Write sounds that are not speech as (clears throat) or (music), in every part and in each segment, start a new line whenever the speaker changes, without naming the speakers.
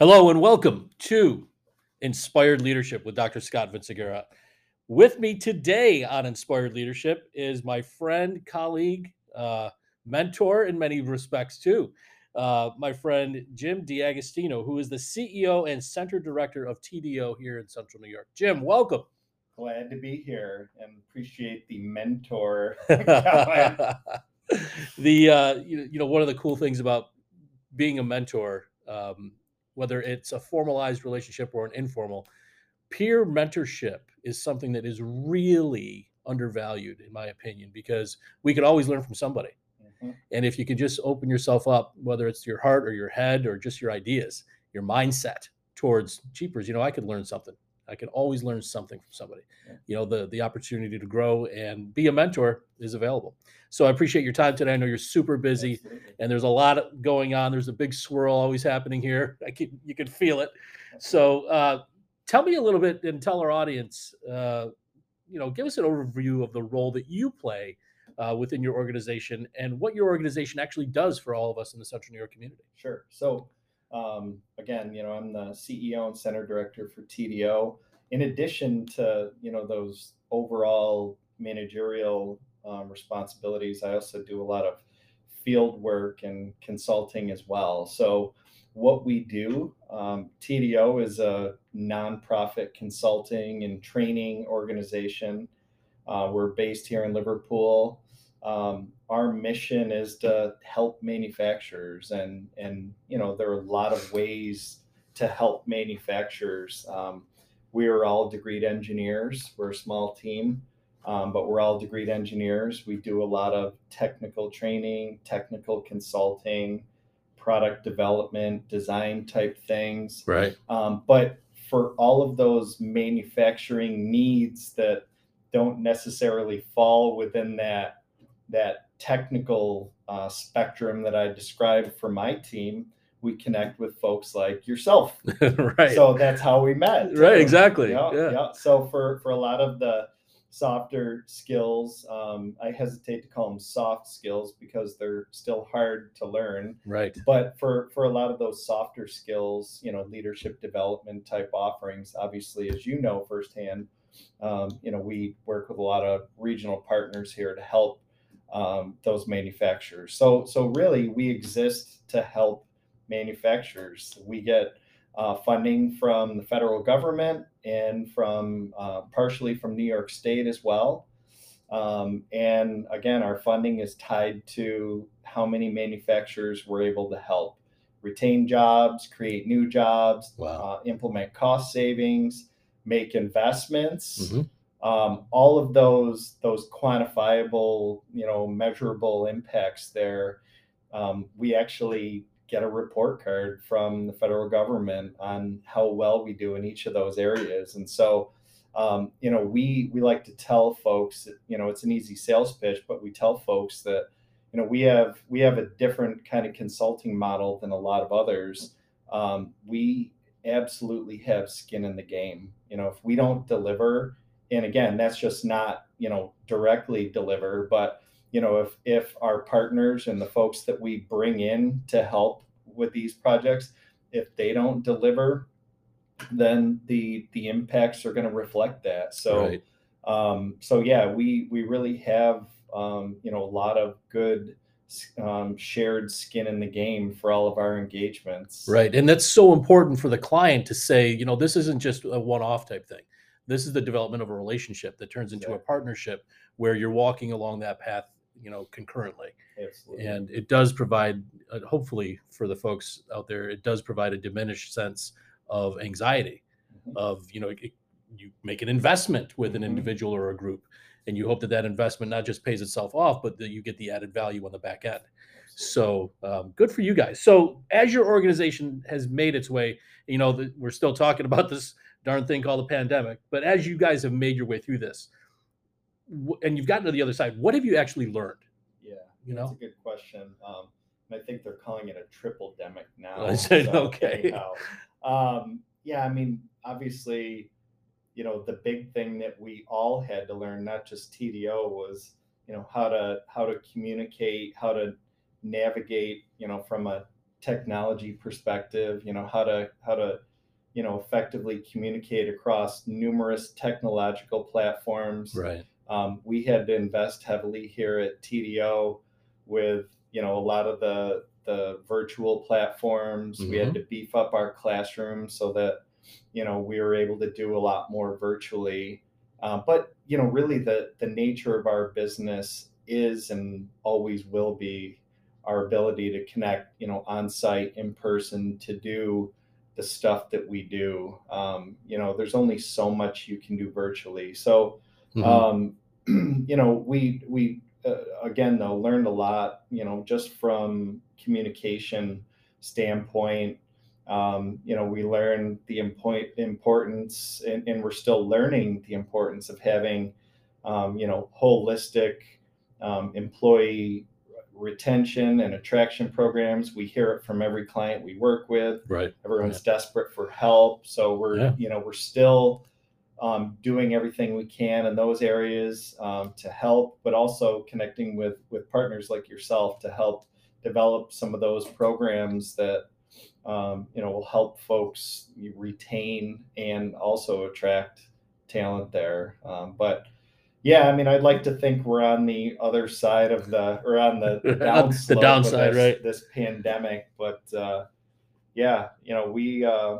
Hello and welcome to Inspired Leadership with Dr. Scott Vinciguerra. With me today on Inspired Leadership is my friend, colleague, uh, mentor in many respects too, uh, my friend Jim D'Agostino, who is the CEO and Center Director of TDO here in Central New York. Jim, welcome.
Glad to be here and appreciate the mentor. (laughs) (laughs)
the uh, you, you know one of the cool things about being a mentor um, whether it's a formalized relationship or an informal, peer mentorship is something that is really undervalued, in my opinion, because we could always learn from somebody. Mm-hmm. And if you can just open yourself up, whether it's your heart or your head or just your ideas, your mindset towards cheapers, you know, I could learn something. I can always learn something from somebody. Yeah. You know, the the opportunity to grow and be a mentor is available. So I appreciate your time today. I know you're super busy Absolutely. and there's a lot going on. There's a big swirl always happening here. (laughs) I can you can feel it. So uh, tell me a little bit and tell our audience, uh, you know, give us an overview of the role that you play uh, within your organization and what your organization actually does for all of us in the Central New York community.
Sure. So um, again, you know, I'm the CEO and center director for TDO. In addition to you know those overall managerial um, responsibilities, I also do a lot of field work and consulting as well. So what we do, um, TDO is a nonprofit consulting and training organization. Uh, we're based here in Liverpool. Um, our mission is to help manufacturers and and you know there are a lot of ways to help manufacturers. Um, we are all degreed engineers. We're a small team um, but we're all degreed engineers. We do a lot of technical training technical consulting product development design type things.
Right.
Um, but for all of those manufacturing needs that don't necessarily fall within that that technical uh, spectrum that I described for my team, we connect with folks like yourself. (laughs)
right.
So that's how we met. (laughs)
Right. Exactly.
Yeah,
yeah.
yeah. So for for a lot of the softer skills, um, I hesitate to call them soft skills because they're still hard to learn.
Right.
But for for a lot of those softer skills, you know, leadership development type offerings, obviously, as you know firsthand, um, you know, we work with a lot of regional partners here to help um, those manufacturers. So, so really, we exist to help manufacturers. We get uh, funding from the federal government and from uh, partially from New York State as well. Um, and again, our funding is tied to how many manufacturers we're able to help retain jobs, create new jobs, wow. uh, implement cost savings, make investments. Mm-hmm um, all of those those quantifiable you know measurable impacts there um, we actually get a report card from the federal government on how well we do in each of those areas. And so um, you know we we like to tell folks you know it's an easy sales pitch but we tell folks that you know we have we have a different kind of consulting model than a lot of others. Um, we absolutely have skin in the game. You know if we don't deliver and again that's just not you know directly deliver but you know if if our partners and the folks that we bring in to help with these projects if they don't deliver then the the impacts are going to reflect that so right. um so yeah we we really have um you know a lot of good um, shared skin in the game for all of our engagements.
Right. And that's so important for the client to say, you know, this isn't just a one off type thing. This is the development of a relationship that turns into a partnership where you're walking along that path, you know, concurrently.
Absolutely.
And it does provide, uh, hopefully, for the folks out there, it does provide a diminished sense of anxiety. Mm-hmm. Of you know, it, you make an investment with an mm-hmm. individual or a group, and you hope that that investment not just pays itself off, but that you get the added value on the back end. So um, good for you guys. So as your organization has made its way, you know, the, we're still talking about this darn thing called a pandemic. But as you guys have made your way through this, and you've gotten to the other side, what have you actually learned?
Yeah, you know, that's a good question. Um, I think they're calling it a triple demic now.
I said, so, (laughs) okay.
Um, yeah, I mean, obviously, you know, the big thing that we all had to learn, not just TDO, was you know how to how to communicate, how to navigate, you know, from a technology perspective, you know, how to how to you know effectively communicate across numerous technological platforms.
Right.
Um, we had to invest heavily here at TDO with you know a lot of the the virtual platforms. We had to beef up our classroom so that you know we were able to do a lot more virtually. Uh, but you know, really, the the nature of our business is and always will be our ability to connect, you know, on site, in person, to do the stuff that we do. Um, you know, there's only so much you can do virtually. So,
Mhm.
um, (clears throat) you know, we we uh, again though learned a lot. You know, just from communication standpoint. Um, you know, we learned the import, importance, and, and we're still learning the importance of having, um, you know, holistic um, employee retention and attraction programs. We hear it from every client we work with.
Right.
Everyone's desperate for help, so we're
Yeah.
you know we're still um, doing everything we can in those areas um, to help, but also connecting with with partners like yourself to help develop some of those programs that um, you know will help folks retain and also attract talent there. Um, but yeah, I mean, I'd like to think we're on the other side of the or on the, the (laughs)
The
downslope of
downside,
this,
right.
This pandemic, but uh, yeah, you know, we uh,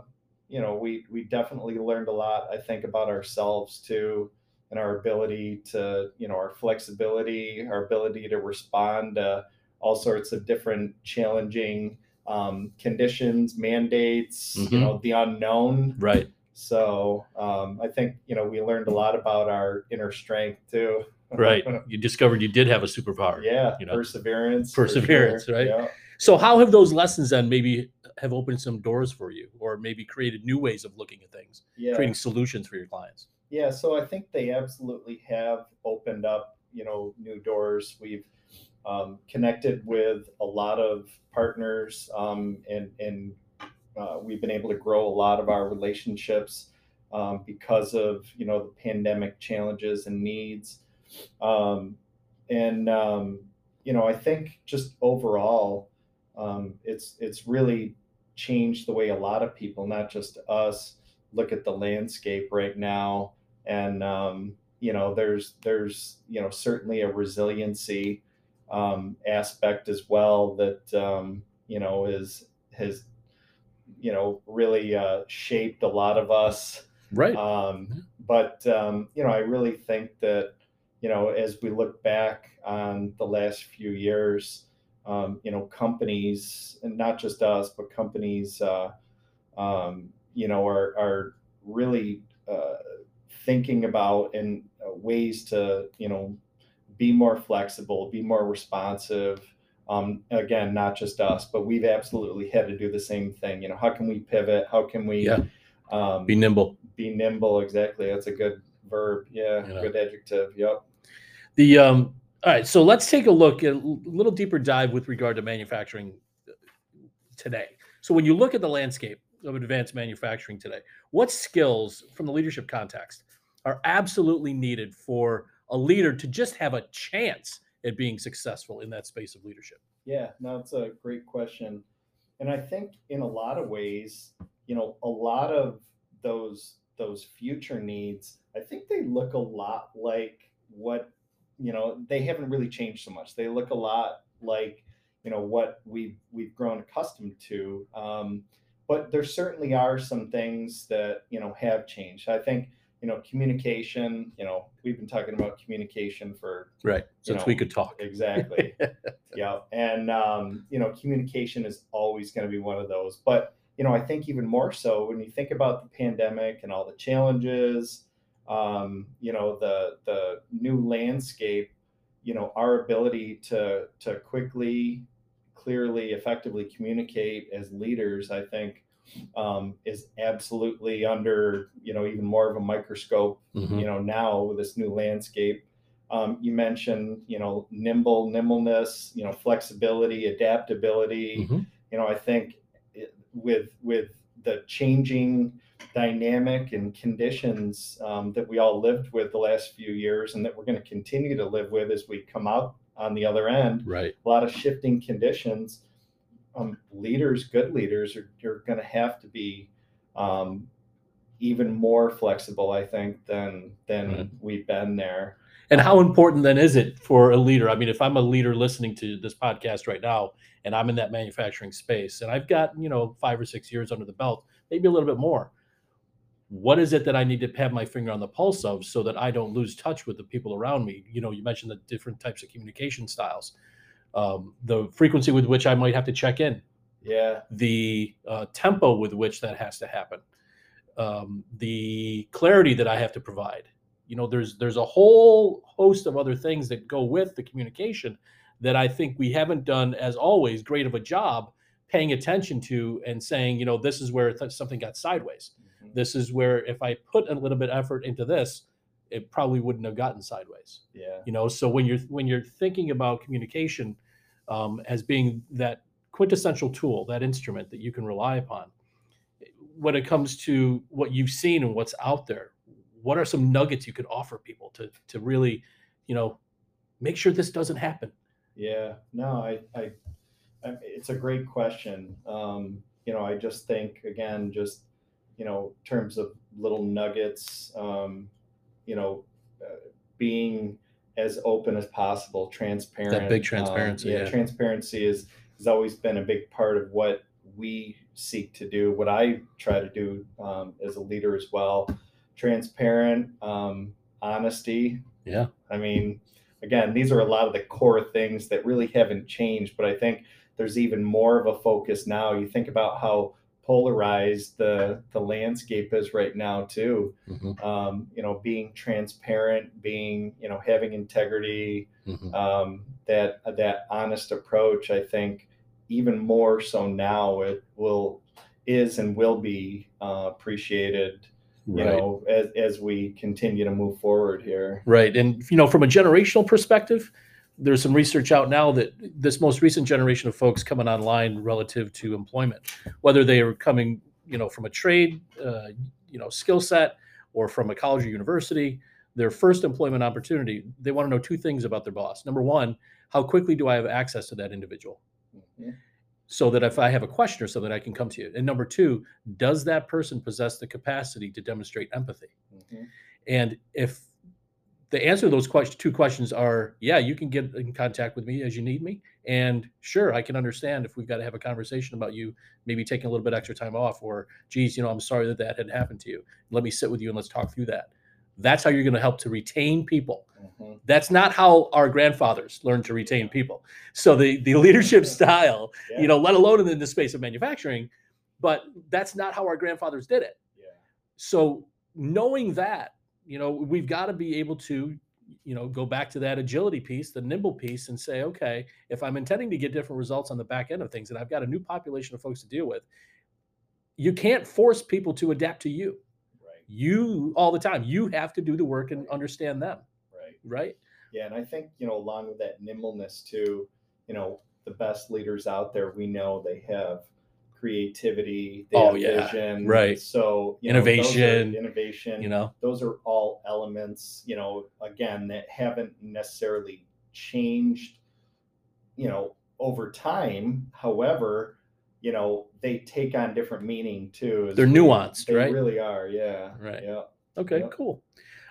you know we we definitely learned a lot. I think about ourselves too, and our ability to you know our flexibility, our ability to respond to all sorts of different challenging um, conditions, mandates,
Mhm.
you know, the unknown.
Right.
So um, I think you know we learned a lot about our inner strength too. (laughs)
Right. You discovered you did have a superpower.
yeah,
You know,
perseverance.
perseverance,
sure.
right?
Yeah.
So how have those lessons then maybe have opened some doors for you or maybe created new ways of looking at things,
Yeah.
creating solutions for your clients?
Yeah, so I think they absolutely have opened up, you know, new doors. We've um, connected with a lot of partners, um, and and uh, we've been able to grow a lot of our relationships um, because of you know the pandemic challenges and needs, um, and um, you know I think just overall, um, it's it's really changed the way a lot of people, not just us, look at the landscape right now. And um, you know there's there's you know certainly a resiliency um, aspect as well that um, you know is has you know really uh, shaped a lot of us
Right.
um, but um, you know i really think that you know as we look back on the last few years um, you know companies and not just us but companies uh, um, you know are are really uh, thinking about and uh, ways to you know be more flexible be more responsive um, again not just us but we've absolutely had to do the same thing you know how can we pivot how can we
Yeah.
um,
Be nimble.
be nimble exactly that's a good verb yeah
You know.
good adjective yep
The um all right, so let's take a look at a little deeper dive with regard to manufacturing today. So when you look at the landscape of advanced manufacturing today, what skills from the leadership context are absolutely needed for a leader to just have a chance at being successful in that space of leadership?
Yeah, no, it's a great question. And I think in a lot of ways, you know, a lot of those those future needs, I think they look a lot like what, you know, they haven't really changed so much. They look a lot like, you know, what we've we've grown accustomed to. Um, but there certainly are some things that, you know, have changed. I think, you know, communication, you know, we've been talking about communication for
Right. Since we could talk.
Exactly. (laughs) yeah. And, um, you know, communication is always going to be one of those. But, you know, I think even more so when you think about the pandemic and all the challenges, um, you know, the, the new landscape, you know, our ability to, to quickly, clearly, effectively communicate as leaders, I think, um, is absolutely under, you know, even more of a microscope
Mhm.
you know now with this new landscape um, you mentioned you know nimble nimbleness you know flexibility adaptability
Mhm.
you know i think it, with with the changing dynamic and conditions um, that we all lived with the last few years and that we're going to continue to live with as we come out on the other end
Right.
a lot of shifting conditions um, leaders, good leaders, are you're going to have to be um, even more flexible, I think, than than
Right.
we've been there.
And how important then is it for a leader? I mean, if I'm a leader listening to this podcast right now and I'm in that manufacturing space and I've got, you know, five or six years under the belt, maybe a little bit more. What is it that I need to have my finger on the pulse of so that I don't lose touch with the people around me? You know, you mentioned the different types of communication styles, um, the frequency with which I might have to check in,
Yeah,
the uh, tempo with which that has to happen, um, the clarity that I have to provide. You know, there's there's a whole host of other things that go with the communication that I think we haven't done as always great of a job paying attention to and saying, you know, this is where th- something got sideways.
Mhm.
This is where if I put a little bit effort into this, it probably wouldn't have gotten sideways
yeah,
you know so when you're when you're thinking about communication um, as being that quintessential tool that instrument that you can rely upon when it comes to what you've seen and what's out there what are some nuggets you could offer people to to really you know make sure this doesn't happen
yeah. No, I, I, I it's a great question. Um, you know, I just think again, just you know, terms of little nuggets. Um, you know, uh, being as open as possible, transparent.
That big
um,
transparency,
yeah,
yeah.
transparency is has always been a big part of what we seek to do. What I try to do um, as a leader as well. Transparent, um, honesty.
yeah
I mean, again, these are a lot of the core things that really haven't changed, but I think there's even more of a focus now. You think about how polarized the the landscape is right now too.
Mhm,
Um, you know, being transparent, being you know having integrity,
mhm.
um, that that honest approach. I think even more so now it will is and will be uh, appreciated. You
right
know, as as we continue to move forward here.
Right. And, you know, from a generational perspective, there's some research out now that this most recent generation of folks coming online relative to employment, whether they are coming, you know, from a trade, uh, you know, skill set or from a college or university, their first employment opportunity, they want to know two things about their boss. Number one, how quickly do I have access to that individual?
Mhm.
So that if I have a question or something, I can come to you. And number two, does that person possess the capacity to demonstrate empathy?
Mhm.
And if the answer to those question, two questions are, yeah, you can get in contact with me as you need me. And sure, I can understand if we've got to have a conversation about you maybe taking a little bit extra time off or, geez, you know, I'm sorry that that had happened to you. Let me sit with you and let's talk through that. That's how you're going to help to retain people.
Mhm.
That's not how our grandfathers learned to retain people. So the, the leadership style,
Yeah.
you know, let alone in the space of manufacturing, but that's not how our grandfathers did it
Yeah.
so knowing that you know we've got to be able to you know go back to that agility piece the nimble piece and say okay if i'm intending to get different results on the back end of things and i've got a new population of folks to deal with you can't force people to adapt to you
Right.
you all the time you have to do the work and understand them
Right.
right
Yeah, and I think you know, along with that nimbleness too, you know, the best leaders out there, we know they have creativity, they
Oh,
have
yeah,
vision,
right.
So you know,
Innovation,
innovation,
you know
those are all elements, you know, again, that haven't necessarily changed, you know, over time. However, you know, they take on different meaning too.
They're nuanced,
they
right?
really are. Yeah.
Right.
Yeah.
Okay, cool.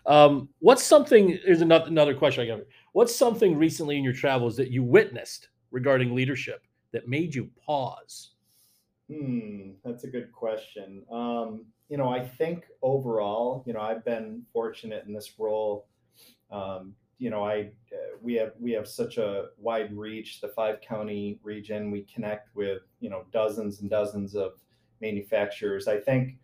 Um, what's something? Here's another another question I got. What's something recently in your travels that you witnessed regarding leadership that made you pause?
Hmm, that's a good question. Um, you know, I think overall, you know, I've been fortunate in this role. Um, you know, I uh, we have we have such a wide reach, the five county region. We connect with you know dozens and dozens of manufacturers. I think,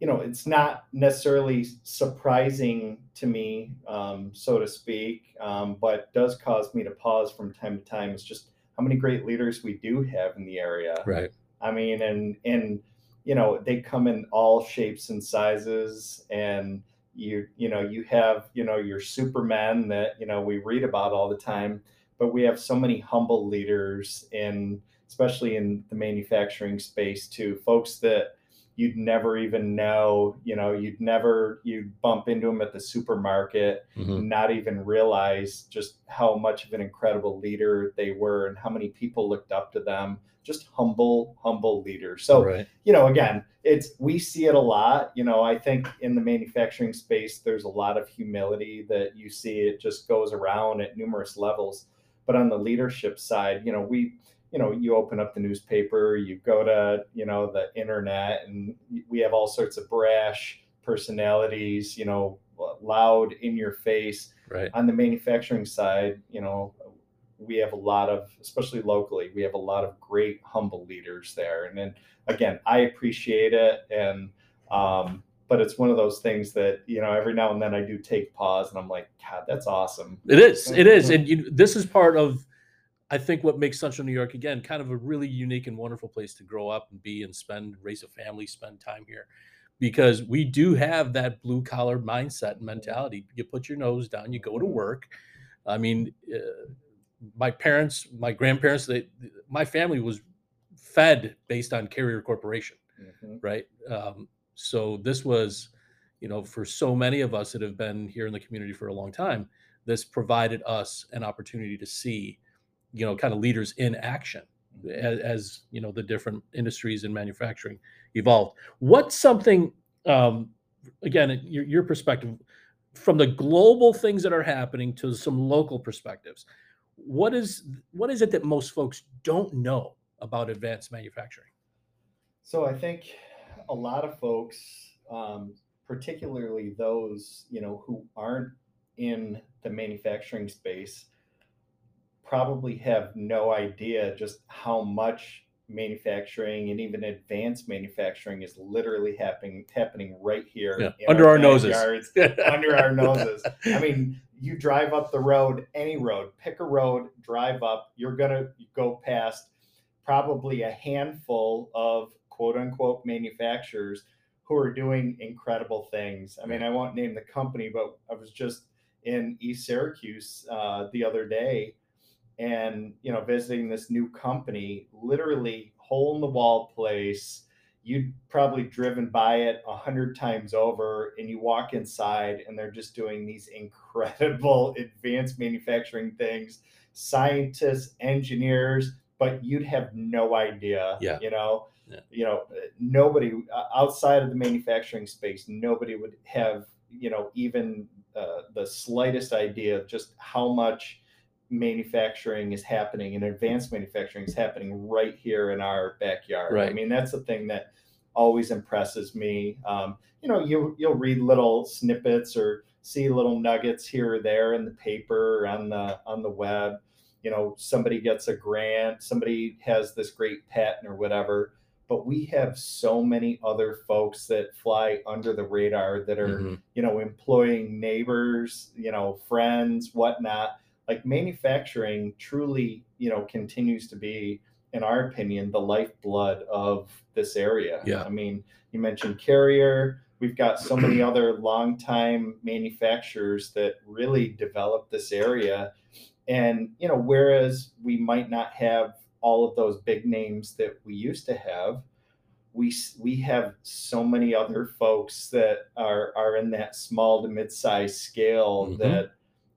you know, it's not necessarily surprising to me, um, so to speak, um, but does cause me to pause from time to time. It's just how many great leaders we do have in the area.
Right.
I mean, and and you know they come in all shapes and sizes, and you you know you have you know your supermen that you know we read about all the time, but we have so many humble leaders in especially in the manufacturing space too, folks that you'd never even know. You know, you'd never you'd bump into them at the supermarket,
Mhm.
not even realize just how much of an incredible leader they were and how many people looked up to them. Just humble, humble leaders. So
right.
you know, again, it's we see it a lot. You know, I think in the manufacturing space, there's a lot of humility that you see. It just goes around at numerous levels. But on the leadership side, you know, we, you know, you open up the newspaper, you go to, you know, the internet, and we have all sorts of brash personalities. You know, loud in your face.
Right.
On the manufacturing side, you know, we have a lot of, especially locally, we have a lot of great humble leaders there. And then again, I appreciate it. And, um, but it's one of those things that, you know, every now and then I do take pause and I'm like, God, that's awesome.
It is. It is. And you, this is part of, I think, what makes Central New York again kind of a really unique and wonderful place to grow up and be and spend, raise a family, spend time here, because we do have that blue collar mindset and mentality. You put your nose down, you go to work. I mean, uh, my parents, my grandparents, they, my family was fed based on Carrier Corporation
Mhm.
right? Um, so this was, you know, for so many of us that have been here in the community for a long time, this provided us an opportunity to see, you know, kind of leaders in action as, as you know the different industries in manufacturing evolved. What's something, um, again, your, your perspective from the global things that are happening to some local perspectives. What is what is it that most folks don't know about advanced manufacturing?
So I think a lot of folks, um, particularly those you know who aren't in the manufacturing space, probably have no idea just how much manufacturing and even advanced manufacturing is literally happening happening right here
Yeah, under our noses.
under our noses. I mean, you drive up the road, any road, pick a road, drive up, you're going to go past probably a handful of quote unquote manufacturers who are doing incredible things. I mean, I won't name the company, but I was just in East Syracuse uh, the other day and, you know, visiting this new company, literally hole in the wall place you'd probably driven by it a hundred times over and you walk inside and they're just doing these incredible (laughs) advanced manufacturing things scientists engineers but you'd have no idea
Yeah.
you know
Yeah.
you know nobody uh, outside of the manufacturing space nobody would have you know even uh, the slightest idea of just how much manufacturing is happening and advanced manufacturing is happening right here in our backyard.
Right.
I mean, that's the thing that always impresses me. Um, you know, you you'll read little snippets or see little nuggets here or there in the paper or on the on the web. You know, somebody gets a grant, somebody has this great patent or whatever. But we have so many other folks that fly under the radar that are,
Mhm.
you know, employing neighbors, you know, friends, whatnot like manufacturing truly you know continues to be in our opinion the lifeblood of this area
Yeah.
i mean you mentioned carrier we've got so many (clears throat) other longtime manufacturers that really developed this area and you know whereas we might not have all of those big names that we used to have we we have so many other folks that are are in that small to mid-sized scale
Mhm.
that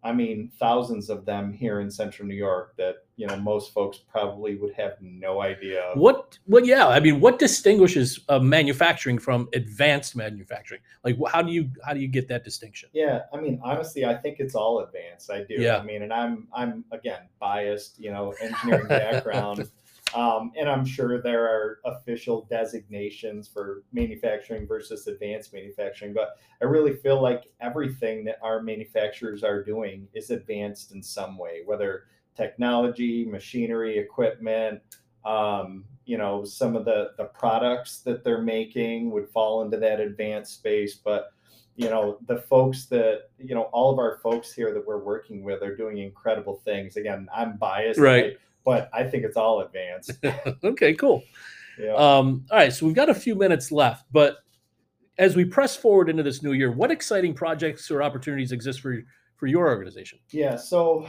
I mean, thousands of them here in central New York that, you know, most folks probably would have no idea. of.
What? What? Yeah. I mean, what distinguishes uh, manufacturing from advanced manufacturing? Like, how do you how do you get that distinction?
Yeah, I mean, honestly, I think it's all advanced. I do.
Yeah.
I mean, and I'm I'm again biased, you know, engineering background. (laughs) Um, and I'm sure there are official designations for manufacturing versus advanced manufacturing, but I really feel like everything that our manufacturers are doing is advanced in some way, whether technology, machinery, equipment, um, you know, some of the the products that they're making would fall into that advanced space, but you know the folks that you know all of our folks here that we're working with are doing incredible things again i'm biased
Right.
But i think it's all advanced (laughs)
okay. Cool.
yeah
Um, all right. So we've got a few minutes left, but as we press forward into this new year, what exciting projects or opportunities exist for for your organization?
yeah so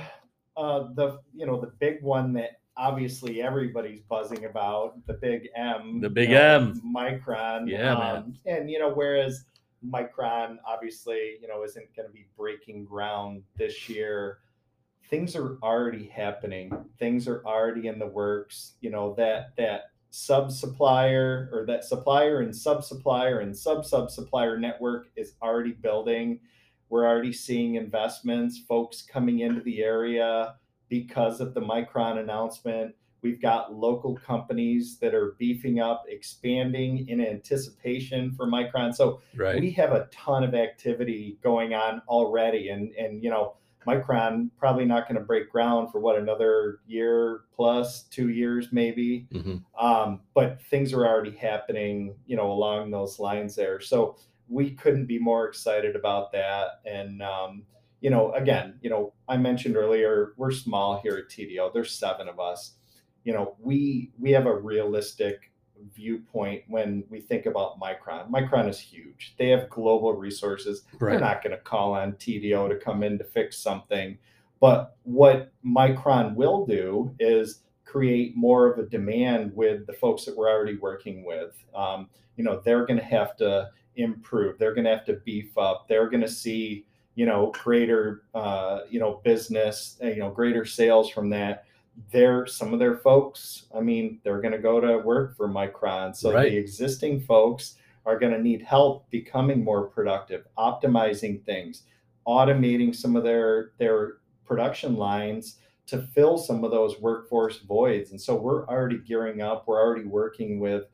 uh the you know the big one that obviously everybody's buzzing about the big M,
The big
you know,
M.
Micron.
Yeah, man.
um, And you know, whereas Micron obviously, you know, isn't going to be breaking ground this year. Things are already happening. Things are already in the works. You know that that sub supplier or that supplier and sub supplier and sub sub supplier network is already building. We're already seeing investments, folks coming into the area because of the Micron announcement. We've got local companies that are beefing up, expanding in anticipation for Micron. So
Right.
we have a ton of activity going on already and and you know micron probably not going to break ground for what another year plus two years maybe.
Mhm.
um, but things are already happening you know along those lines there. So we couldn't be more excited about that. And um, you know again you know i mentioned earlier we're small here at tdo there's seven of us. You know we we have a realistic viewpoint when we think about Micron. Micron is huge. They have global resources. They're not going to call on TDO to come in to fix something. But what Micron will do is create more of a demand with the folks that we're already working with. Um, you know, they're going to have to improve. They're going to have to beef up. They're going to see, you know, greater, uh, you know, business, uh, you know, greater sales from that they're some of their folks i mean they're going to go to work for micron. So
Right.
the existing folks are going to need help becoming more productive optimizing things automating some of their their production lines to fill some of those workforce voids. And so we're already gearing up. We're already working with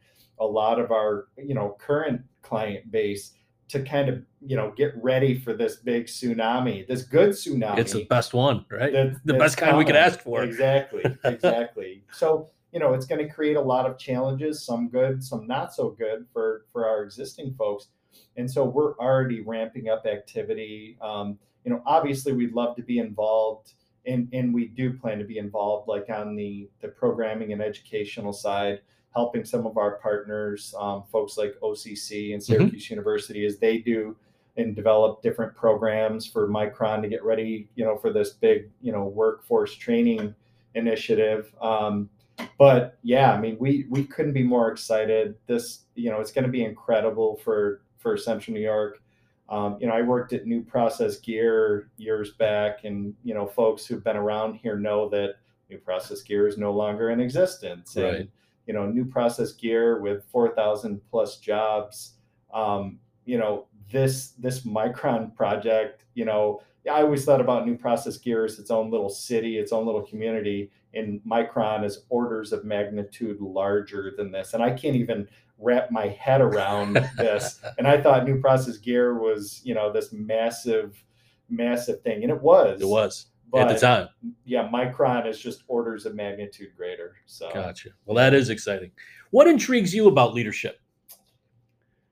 a lot of our you know current client base to kind of you know get ready for this big tsunami this good tsunami
It's the best one, right?
that-
the best kind we could ask for.
Exactly, (laughs) exactly. so you know, it's going to create a lot of challenges, some good, some not so good for for our existing folks, and so we're already ramping up activity. Um, you know, obviously, we'd love to be involved, and and we do plan to be involved, like on the the programming and educational side. Helping some of our partners, um, folks like OCC and Syracuse University, as they do and develop different programs for Micron to get ready, you know, for this big, you know, workforce training initiative. Um, but yeah, I mean, we we couldn't be more excited. This, you know, it's going to be incredible for for Central New York. Um, you know, I worked at New Process Gear years back, and you know, folks who've been around here know that New Process Gear is no longer in existence.
Right.
And you know, New Process Gear with four thousand plus jobs. Um, you know, this this Micron project, you know, I always thought about New Process Gear as its own little city, its own little community, and Micron is orders of magnitude larger than this. And I can't even wrap my head around (laughs) this. And I thought New Process Gear was, you know, this massive, massive thing, and it was.
It was
But
at the time.
yeah, Micron is just orders of magnitude greater. So
Gotcha. Well, that is exciting. What intrigues you about leadership?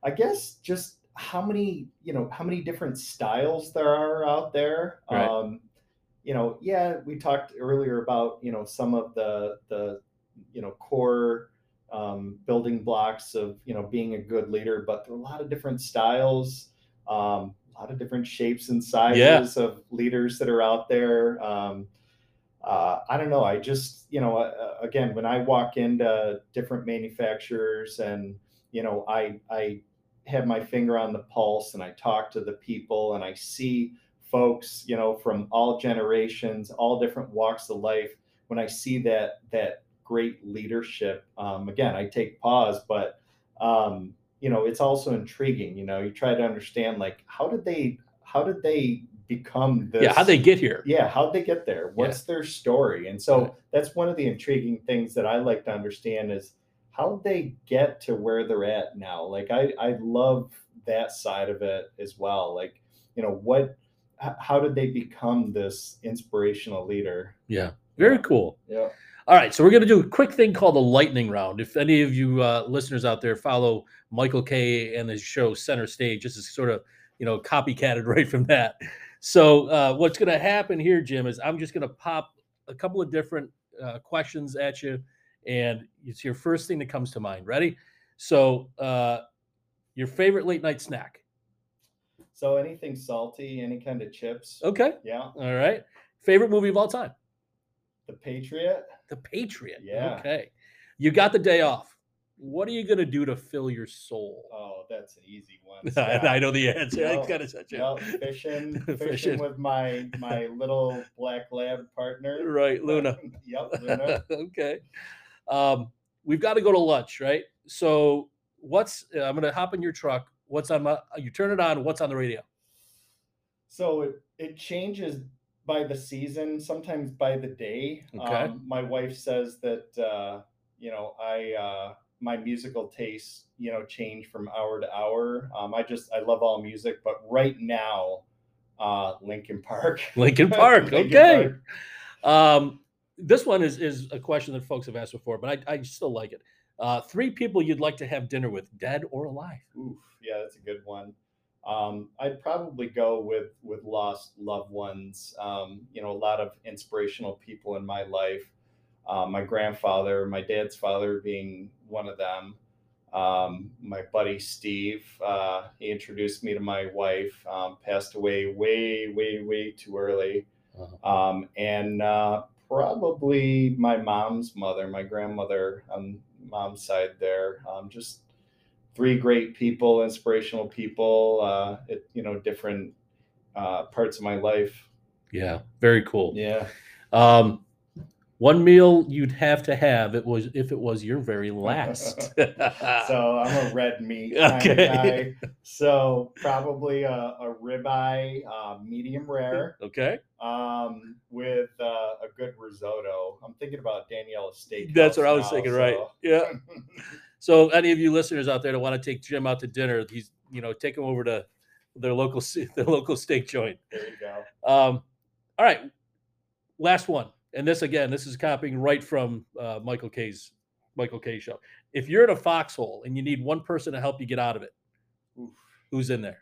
I guess just how many, you know, how many different styles there are out there.
Right.
Um, you know, yeah, we talked earlier about, you know, some of the the, you know, core um, building blocks of, you know, being a good leader, but there are a lot of different styles, um, a lot of different shapes and sizes of leaders that are out there. Um, uh, I don't know. I just, you know, uh, again, when I walk into different manufacturers and, you know, I, I have my finger on the pulse and I talk to the people and I see folks, you know, from all generations, all different walks of life. When I see that, that great leadership, um, again, I take pause, but, um, you know, it's also intriguing, you know, you try to understand like, how did they, how did they become this?
Yeah, how'd they get here?
yeah how'd they get there what's their story and so
Right.
that's one of the intriguing things that i like to understand is how they get to where they're at now like i i love that side of it as well like you know what how did they become this inspirational leader
Yeah, very cool.
yeah
All right, so we're going to do a quick thing called the lightning round. If any of you uh, listeners out there follow Michael Kay and his show Center Stage, this is sort of you know copycatted (laughs) right from that. So uh, what's going to happen here, Jim, is I'm just going to pop a couple of different uh, questions at you, and it's your first thing that comes to mind. Ready? So uh, your favorite late night snack?
so anything salty any kind of chips
Okay,
yeah
all right. Favorite movie of all time?
The Patriot.
The Patriot.
Yeah.
Okay. You got the day off. What are you going to do to fill your soul?
Oh, that's an easy one. (laughs)
I, know the answer. I
No,
got to touch it.
Well, fishing, (laughs) fishing,
Fishing.
with my my (laughs) little black lab partner.
Right, Luna.
yep, Luna.
okay. Um, we've got to go to lunch, right? So, what's I'm going to hop in your truck. What's on my? You turn it on. What's on the radio?
So it, it changes by the season, sometimes by the day.
Okay.
Um, my wife says that uh, you know I uh, my musical tastes you know change from hour to hour. Um, I just I love all music, but right now, uh, Linkin Park. (laughs)
Linkin (laughs) Park.
Linkin
okay.
Park.
Um, this one is is a question that folks have asked before, but I, I still like it. Uh, three people you'd like to have dinner with, dead or alive.
Oof, yeah, that's a good one. Um, I'd probably go with with lost loved ones. Um, you know, a lot of inspirational people in my life. Uh, my grandfather, my dad's father, being one of them. Um, my buddy Steve, uh, he introduced me to my wife. Um, passed away way, way, way too early.
Uh-huh.
Um, and uh, probably my mom's mother, my grandmother on mom's side there. Um, just three great people, inspirational people, uh, at you know different uh, parts of my life.
Yeah, very cool.
Yeah.
Um, one meal you'd have to have it was if it was your very (laughs) last.
So I'm a red meat (laughs) kind
Okay.
of guy. So probably a, a ribeye, uh, medium rare,
okay,
um, with uh, a good risotto. I'm thinking about Daniela's steak.
that's what I was thinking. Right? Yeah. (laughs) So, any of you listeners out there that want to take Jim out to dinner, he's you know take him over to their local (laughs) their local steak joint.
there you go.
Um, all right, last one, and this again, this is copying right from uh, Michael Kay's Michael Kay show. If you're in a foxhole and you need one person to help you get out of it,
Oof.
who's in there?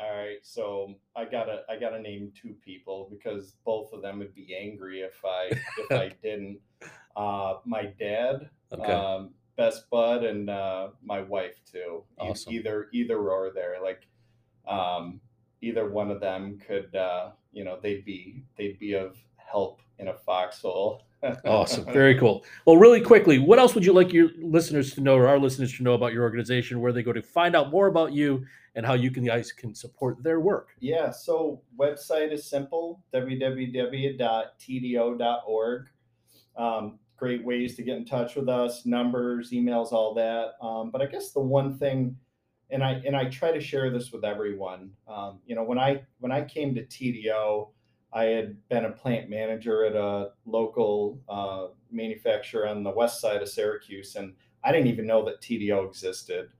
All right, so I gotta I gotta name two people because both of them would be angry if I if I (laughs) didn't. Uh, my dad,
Okay,
um, best bud, and uh, my wife too.
Awesome.
Either either or there, like um, either one of them could uh, you know they'd be they'd be of help in a foxhole. (laughs)
awesome, very cool. Well, really quickly, what else would you like your listeners to know, or our listeners to know about your organization, where they go to find out more about you and how you can guys can support their work?
Yeah, so website is simple www.tdo.org. Um, great ways to get in touch with us, numbers, emails, all that. Um, but I guess the one thing, and I and I try to share this with everyone. Um, you know, when I when I came to TDO, I had been a plant manager at a local uh, manufacturer on the west side of Syracuse, and I didn't even know that TDO existed.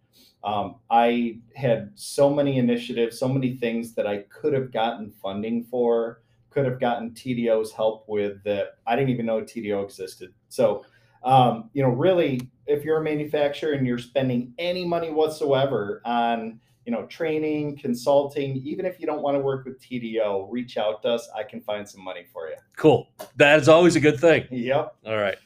Um, I had so many initiatives, so many things that I could have gotten funding for, could have gotten TDO's help with that I didn't even know TDO existed. So, um, you know, really, if you're a manufacturer and you're spending any money whatsoever on, you know, training, consulting, even if you don't want to work with TDO, reach out to us. I can find some money for you.
Cool. That is always a good thing.
Yep.
All right.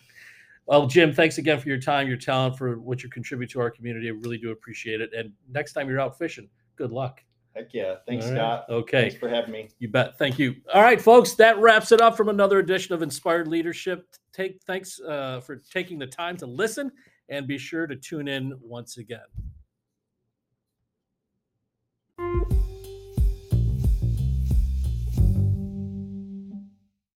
Well, Jim, thanks again for your time, your talent, for what you contribute to our community. I really do appreciate it. And next time you're out fishing, good luck.
Heck yeah. Thanks,
right.
Scott.
Okay.
Thanks for having me.
You bet. Thank you. All right, folks, that wraps it up from another edition of Inspired Leadership. Take thanks uh, for taking the time to listen and be sure to tune in once again.